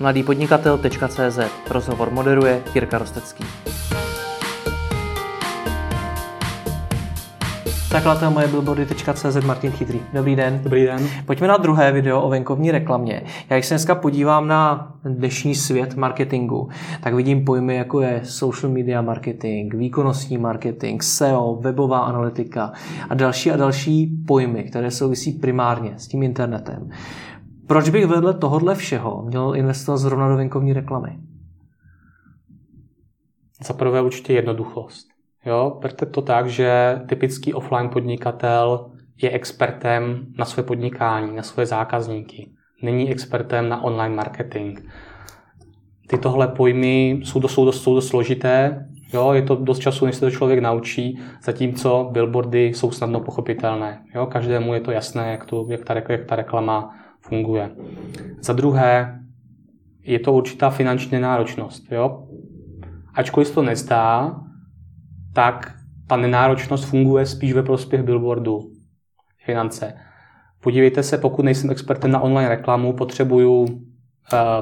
mladýpodnikatel.cz Rozhovor moderuje Jirka Rostecký. Zakladatel moje billboardy.cz Martin Chytrý. Dobrý den. Dobrý den. Pojďme na druhé video o venkovní reklamě. Já když se dneska podívám na dnešní svět marketingu, tak vidím pojmy jako je social media marketing, výkonnostní marketing, SEO, webová analytika a další a další pojmy, které souvisí primárně s tím internetem. Proč bych vedle tohohle všeho měl investovat zrovna do venkovní reklamy? Za prvé určitě jednoduchost. Jo, berte to tak, že typický offline podnikatel je expertem na své podnikání, na své zákazníky. Není expertem na online marketing. Ty tohle pojmy jsou dost, jsou dost, jsou dost složité, jo, je to dost času, než se to člověk naučí, zatímco billboardy jsou snadno pochopitelné. Jo, každému je to jasné, jak, to, jak, ta, jak ta reklama funguje. Za druhé, je to určitá finanční náročnost. Jo? Ačkoliv to nezdá, tak ta nenáročnost funguje spíš ve prospěch billboardu. Finance. Podívejte se, pokud nejsem expertem na online reklamu, potřebuju uh,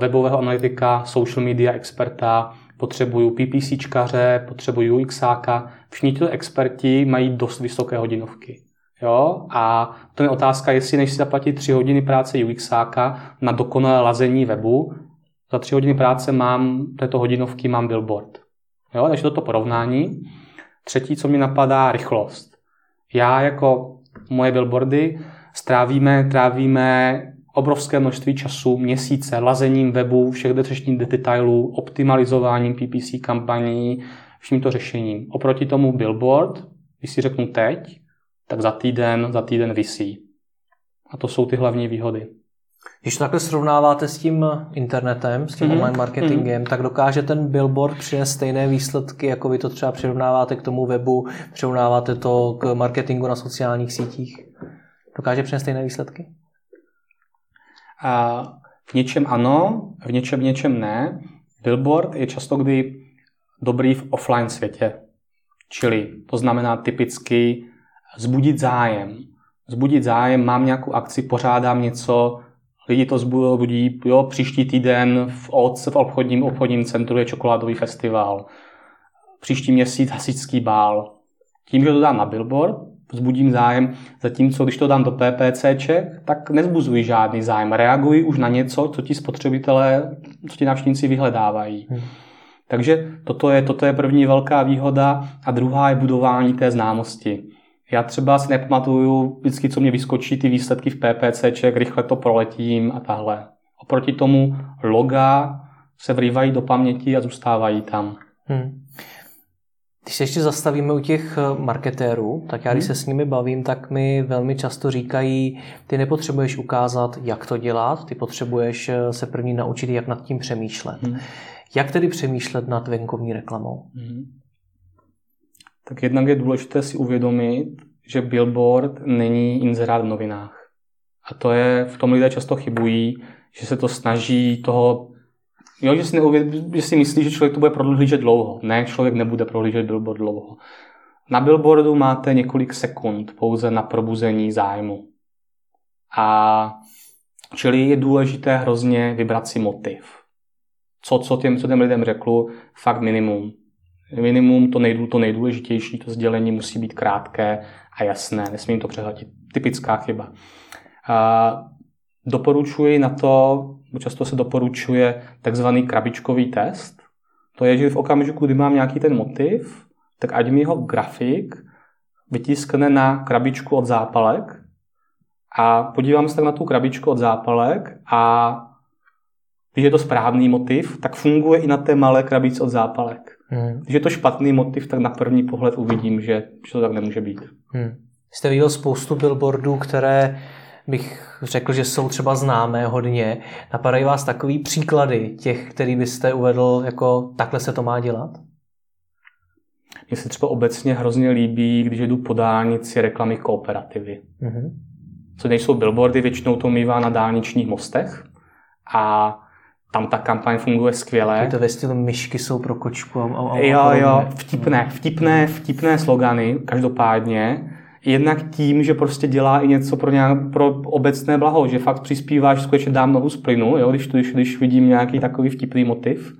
webového analytika, social media experta, potřebuju PPCčkaře, potřebuju UXáka. Všichni tyto experti mají dost vysoké hodinovky. Jo? A to je otázka, jestli než si zaplatit 3 hodiny práce UXáka na dokonalé lazení webu, za 3 hodiny práce mám této hodinovky, mám billboard. Jo? Takže toto porovnání. Třetí, co mi napadá, rychlost. Já jako moje billboardy strávíme, trávíme obrovské množství času, měsíce, lazením webu, všech detřešních detailů, optimalizováním PPC kampaní, vším to řešením. Oproti tomu billboard, když si řeknu teď, tak za týden, za týden vysí. A to jsou ty hlavní výhody. Když to takhle srovnáváte s tím internetem, s tím mm-hmm. online marketingem, mm-hmm. tak dokáže ten billboard přinést stejné výsledky, jako vy to třeba přirovnáváte k tomu webu, přirovnáváte to k marketingu na sociálních sítích? Dokáže přinést stejné výsledky? A v něčem ano, v něčem, v něčem ne. Billboard je často kdy dobrý v offline světě. Čili to znamená typicky zbudit zájem. Zbudit zájem, mám nějakou akci, pořádám něco, lidi to zbudí, jo, příští týden v OC, v obchodním, obchodním centru je čokoládový festival. Příští měsíc hasičský bál. Tím, že to dám na billboard, vzbudím zájem, zatímco když to dám do PPCček, tak nezbuzuji žádný zájem. Reaguji už na něco, co ti spotřebitelé, co ti návštěvníci vyhledávají. Hmm. Takže toto je, toto je první velká výhoda a druhá je budování té známosti. Já třeba si nepamatuju vždycky, co mě vyskočí ty výsledky v PPCček, rychle to proletím a tahle. Oproti tomu loga se vrývají do paměti a zůstávají tam. Hmm. Když se ještě zastavíme u těch eh, marketérů, tak já když hmm. se s nimi bavím, tak mi velmi často říkají, ty nepotřebuješ ukázat, jak to dělat, ty potřebuješ eh, se první naučit, jak nad tím přemýšlet. Hmm. Jak tedy přemýšlet nad venkovní reklamou? Hmm tak jednak je důležité si uvědomit, že billboard není inzerát v novinách. A to je, v tom lidé často chybují, že se to snaží toho, jo, že si, neuvěd, že si myslí, že člověk to bude prohlížet dlouho. Ne, člověk nebude prohlížet billboard dlouho. Na billboardu máte několik sekund pouze na probuzení zájmu. A čili je důležité hrozně vybrat si motiv. Co, co těm, co těm lidem řekl, fakt minimum minimum, to, nejdů, to nejdůležitější, to sdělení musí být krátké a jasné, nesmím to přehletit. Typická chyba. A doporučuji na to, často se doporučuje takzvaný krabičkový test. To je, že v okamžiku, kdy mám nějaký ten motiv, tak ať mi ho grafik vytiskne na krabičku od zápalek a podívám se tak na tu krabičku od zápalek a když je to správný motiv, tak funguje i na té malé krabičce od zápalek. Hmm. Když je to špatný motiv, tak na první pohled uvidím, že, že to tak nemůže být. Hmm. Jste viděl spoustu billboardů, které bych řekl, že jsou třeba známé hodně. Napadají vás takový příklady těch, který byste uvedl, jako takhle se to má dělat? Mně se třeba obecně hrozně líbí, když jdu po dálnici reklamy kooperativy. Mm-hmm. Co nejsou billboardy, většinou to mývá na dálničních mostech a tam ta kampaň funguje skvěle. To ve stylu myšky jsou pro kočku. A, a, a jo, jo, vtipné, vtipné, vtipné slogany, každopádně. Jednak tím, že prostě dělá i něco pro, nějak, pro obecné blaho, že fakt přispíváš, skutečně dám nohu z plynu, jo, když, když, když vidím nějaký takový vtipný motiv.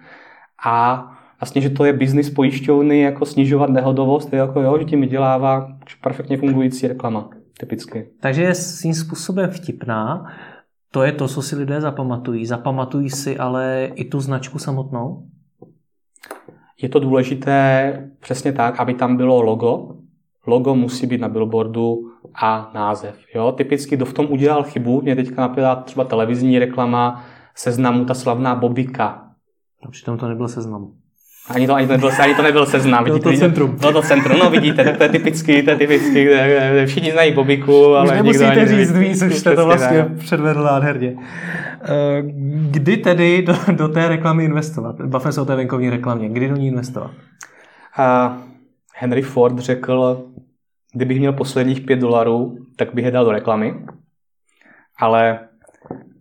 A vlastně, že to je biznis pojišťovny, jako snižovat nehodovost, jako jo, že tím vydělává perfektně fungující reklama, typicky. Takže je svým způsobem vtipná, to je to, co si lidé zapamatují. Zapamatují si ale i tu značku samotnou? Je to důležité přesně tak, aby tam bylo logo. Logo musí být na billboardu a název. Jo? Typicky, kdo v tom udělal chybu, mě teďka napadá třeba televizní reklama seznamu, ta slavná Bobika. A přitom to nebyl seznam. Ani to, ani to, nebyl, ani to nebyl seznam. Bylo to centrum. Bylo to centrum, no vidíte, to je typický, to je typický, všichni znají Bobiku, ale Už nemusíte říct víc, už jste to vlastně předvedl nádherně. Eh, kdy tedy do, do té reklamy investovat? Bavme se o té venkovní reklamě. Kdy do ní investovat? Uh, Henry Ford řekl, kdybych měl posledních pět dolarů, tak bych je dal do reklamy. Ale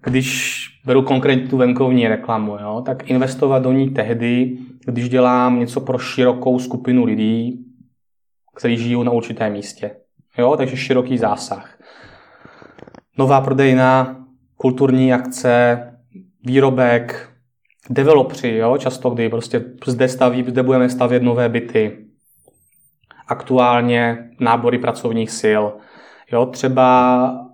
když beru konkrétně tu venkovní reklamu, jo, tak investovat do ní tehdy, když dělám něco pro širokou skupinu lidí, kteří žijou na určitém místě. Jo, takže široký zásah. Nová prodejna, kulturní akce, výrobek, developři, jo, často kdy prostě zde staví, zde budeme stavět nové byty. Aktuálně nábory pracovních sil. Jo, třeba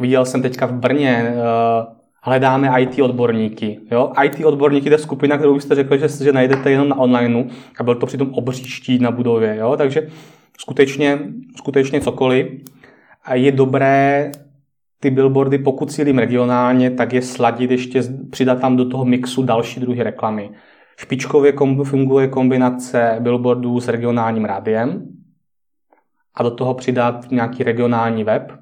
viděl jsem teďka v Brně, uh, hledáme IT odborníky. Jo? IT odborníky to je skupina, kterou byste řekli, že, že najdete jenom na onlineu a byl to přitom obří štít na budově. Jo? Takže skutečně, skutečně cokoliv. A je dobré ty billboardy, pokud cílím regionálně, tak je sladit ještě, přidat tam do toho mixu další druhy reklamy. Špičkově funguje kombinace billboardů s regionálním rádiem a do toho přidat nějaký regionální web,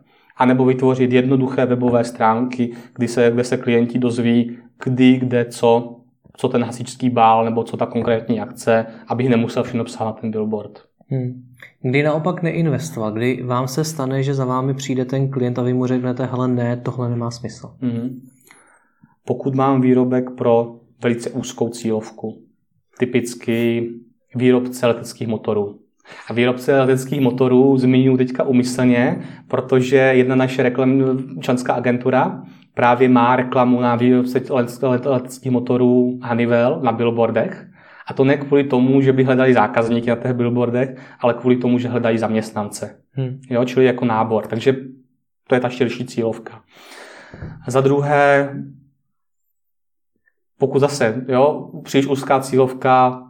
anebo vytvořit jednoduché webové stránky, kdy se, kde se klienti dozví, kdy, kde, co, co ten hasičský bál nebo co ta konkrétní akce, abych nemusel všechno psát na ten billboard. Hmm. Kdy naopak neinvestovat? Kdy vám se stane, že za vámi přijde ten klient a vy mu řeknete, hele ne, tohle nemá smysl. Hmm. Pokud mám výrobek pro velice úzkou cílovku, typicky výrobce leteckých motorů, a výrobce leteckých motorů zmiňuji teďka umyslně, protože jedna naše reklamní členská agentura právě má reklamu na výrobce leteckých motorů Honeywell na billboardech. A to ne kvůli tomu, že by hledali zákazníky na těch billboardech, ale kvůli tomu, že hledají zaměstnance. Hmm. Jo, čili jako nábor. Takže to je ta širší cílovka. Za druhé, pokud zase, jo, příliš úzká cílovka,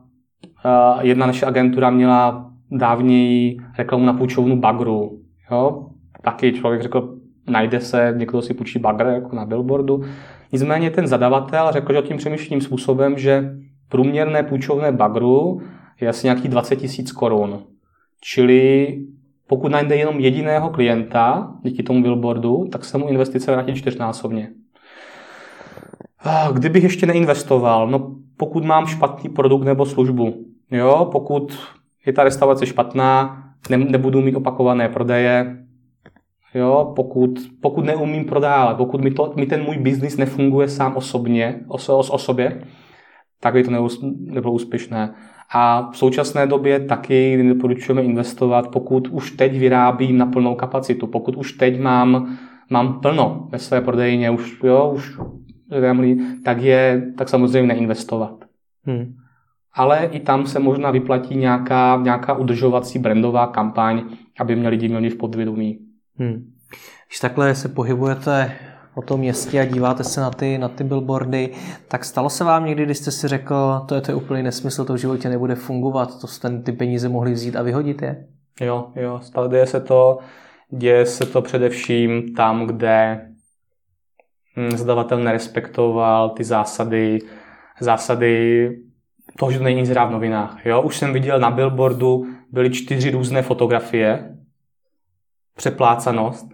jedna naše agentura měla dávněji reklamu na půjčovnu bagru. Jo? Taky člověk řekl, najde se, někdo si půjčí bagr jako na billboardu. Nicméně ten zadavatel řekl, že tím přemýšlím způsobem, že průměrné půjčovné bagru je asi nějakých 20 tisíc korun. Čili pokud najde jenom jediného klienta díky tomu billboardu, tak se mu investice vrátí čtyřnásobně. Kdybych ještě neinvestoval, no pokud mám špatný produkt nebo službu, jo, pokud je ta restaurace špatná, ne, nebudu mít opakované prodeje, jo, pokud, pokud neumím prodávat, pokud mi, to, mi ten můj biznis nefunguje sám osobně, o, o, sobě, tak by to nebylo úspěšné. A v současné době taky doporučujeme investovat, pokud už teď vyrábím na plnou kapacitu, pokud už teď mám, mám plno ve své prodejně, už, jo, už tak, je, tak samozřejmě neinvestovat. Hmm ale i tam se možná vyplatí nějaká, nějaká udržovací brandová kampaň, aby mě lidi měli v podvědomí. Hmm. Když takhle se pohybujete o tom městě a díváte se na ty, na ty billboardy, tak stalo se vám někdy, když jste si řekl, to je, to je úplný nesmysl, to v životě nebude fungovat, to jste ty peníze mohli vzít a vyhodit je? Jo, jo, děje se to, děje se to především tam, kde hm, zadavatel nerespektoval ty zásady, zásady toho, že to není nic v novinách. Jo? Už jsem viděl na billboardu, byly čtyři různé fotografie, přeplácanost,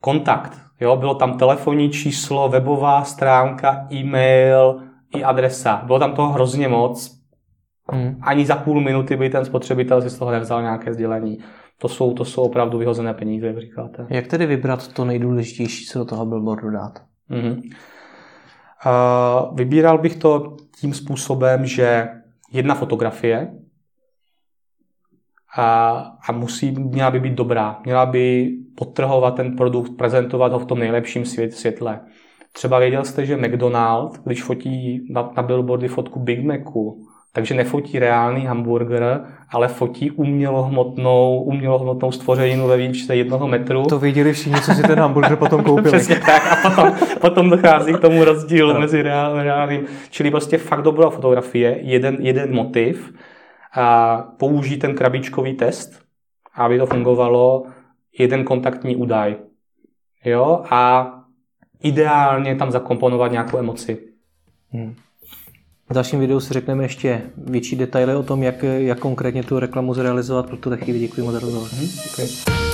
kontakt. Jo? Bylo tam telefonní číslo, webová stránka, e-mail i adresa. Bylo tam toho hrozně moc. Hmm. Ani za půl minuty by ten spotřebitel si z toho nevzal nějaké sdělení. To jsou, to jsou opravdu vyhozené peníze, jak říkáte. Jak tedy vybrat to nejdůležitější, co do toho billboardu dát? Mm-hmm. Vybíral bych to tím způsobem, že jedna fotografie, a, a musí, měla by být dobrá. Měla by podtrhovat ten produkt, prezentovat ho v tom nejlepším svět, světle. Třeba věděl jste, že McDonald, když fotí na, na billboardy fotku Big Macu, takže nefotí reálný hamburger, ale fotí umělohmotnou, umělohmotnou stvořeninu ve výšce jednoho metru. To viděli všichni, co si ten hamburger potom koupili. Přesně tak. A potom, potom dochází k tomu rozdílu no. mezi reál, reálným. Čili prostě fakt dobrá fotografie, jeden, jeden motiv, a použít ten krabičkový test, aby to fungovalo, jeden kontaktní údaj. Jo? A ideálně tam zakomponovat nějakou emoci. Hmm. V dalším videu si řekneme ještě větší detaily o tom, jak, jak konkrétně tu reklamu zrealizovat. Pro tuhle chvíli děkuji moc za rozhovor. Hmm, děkuji.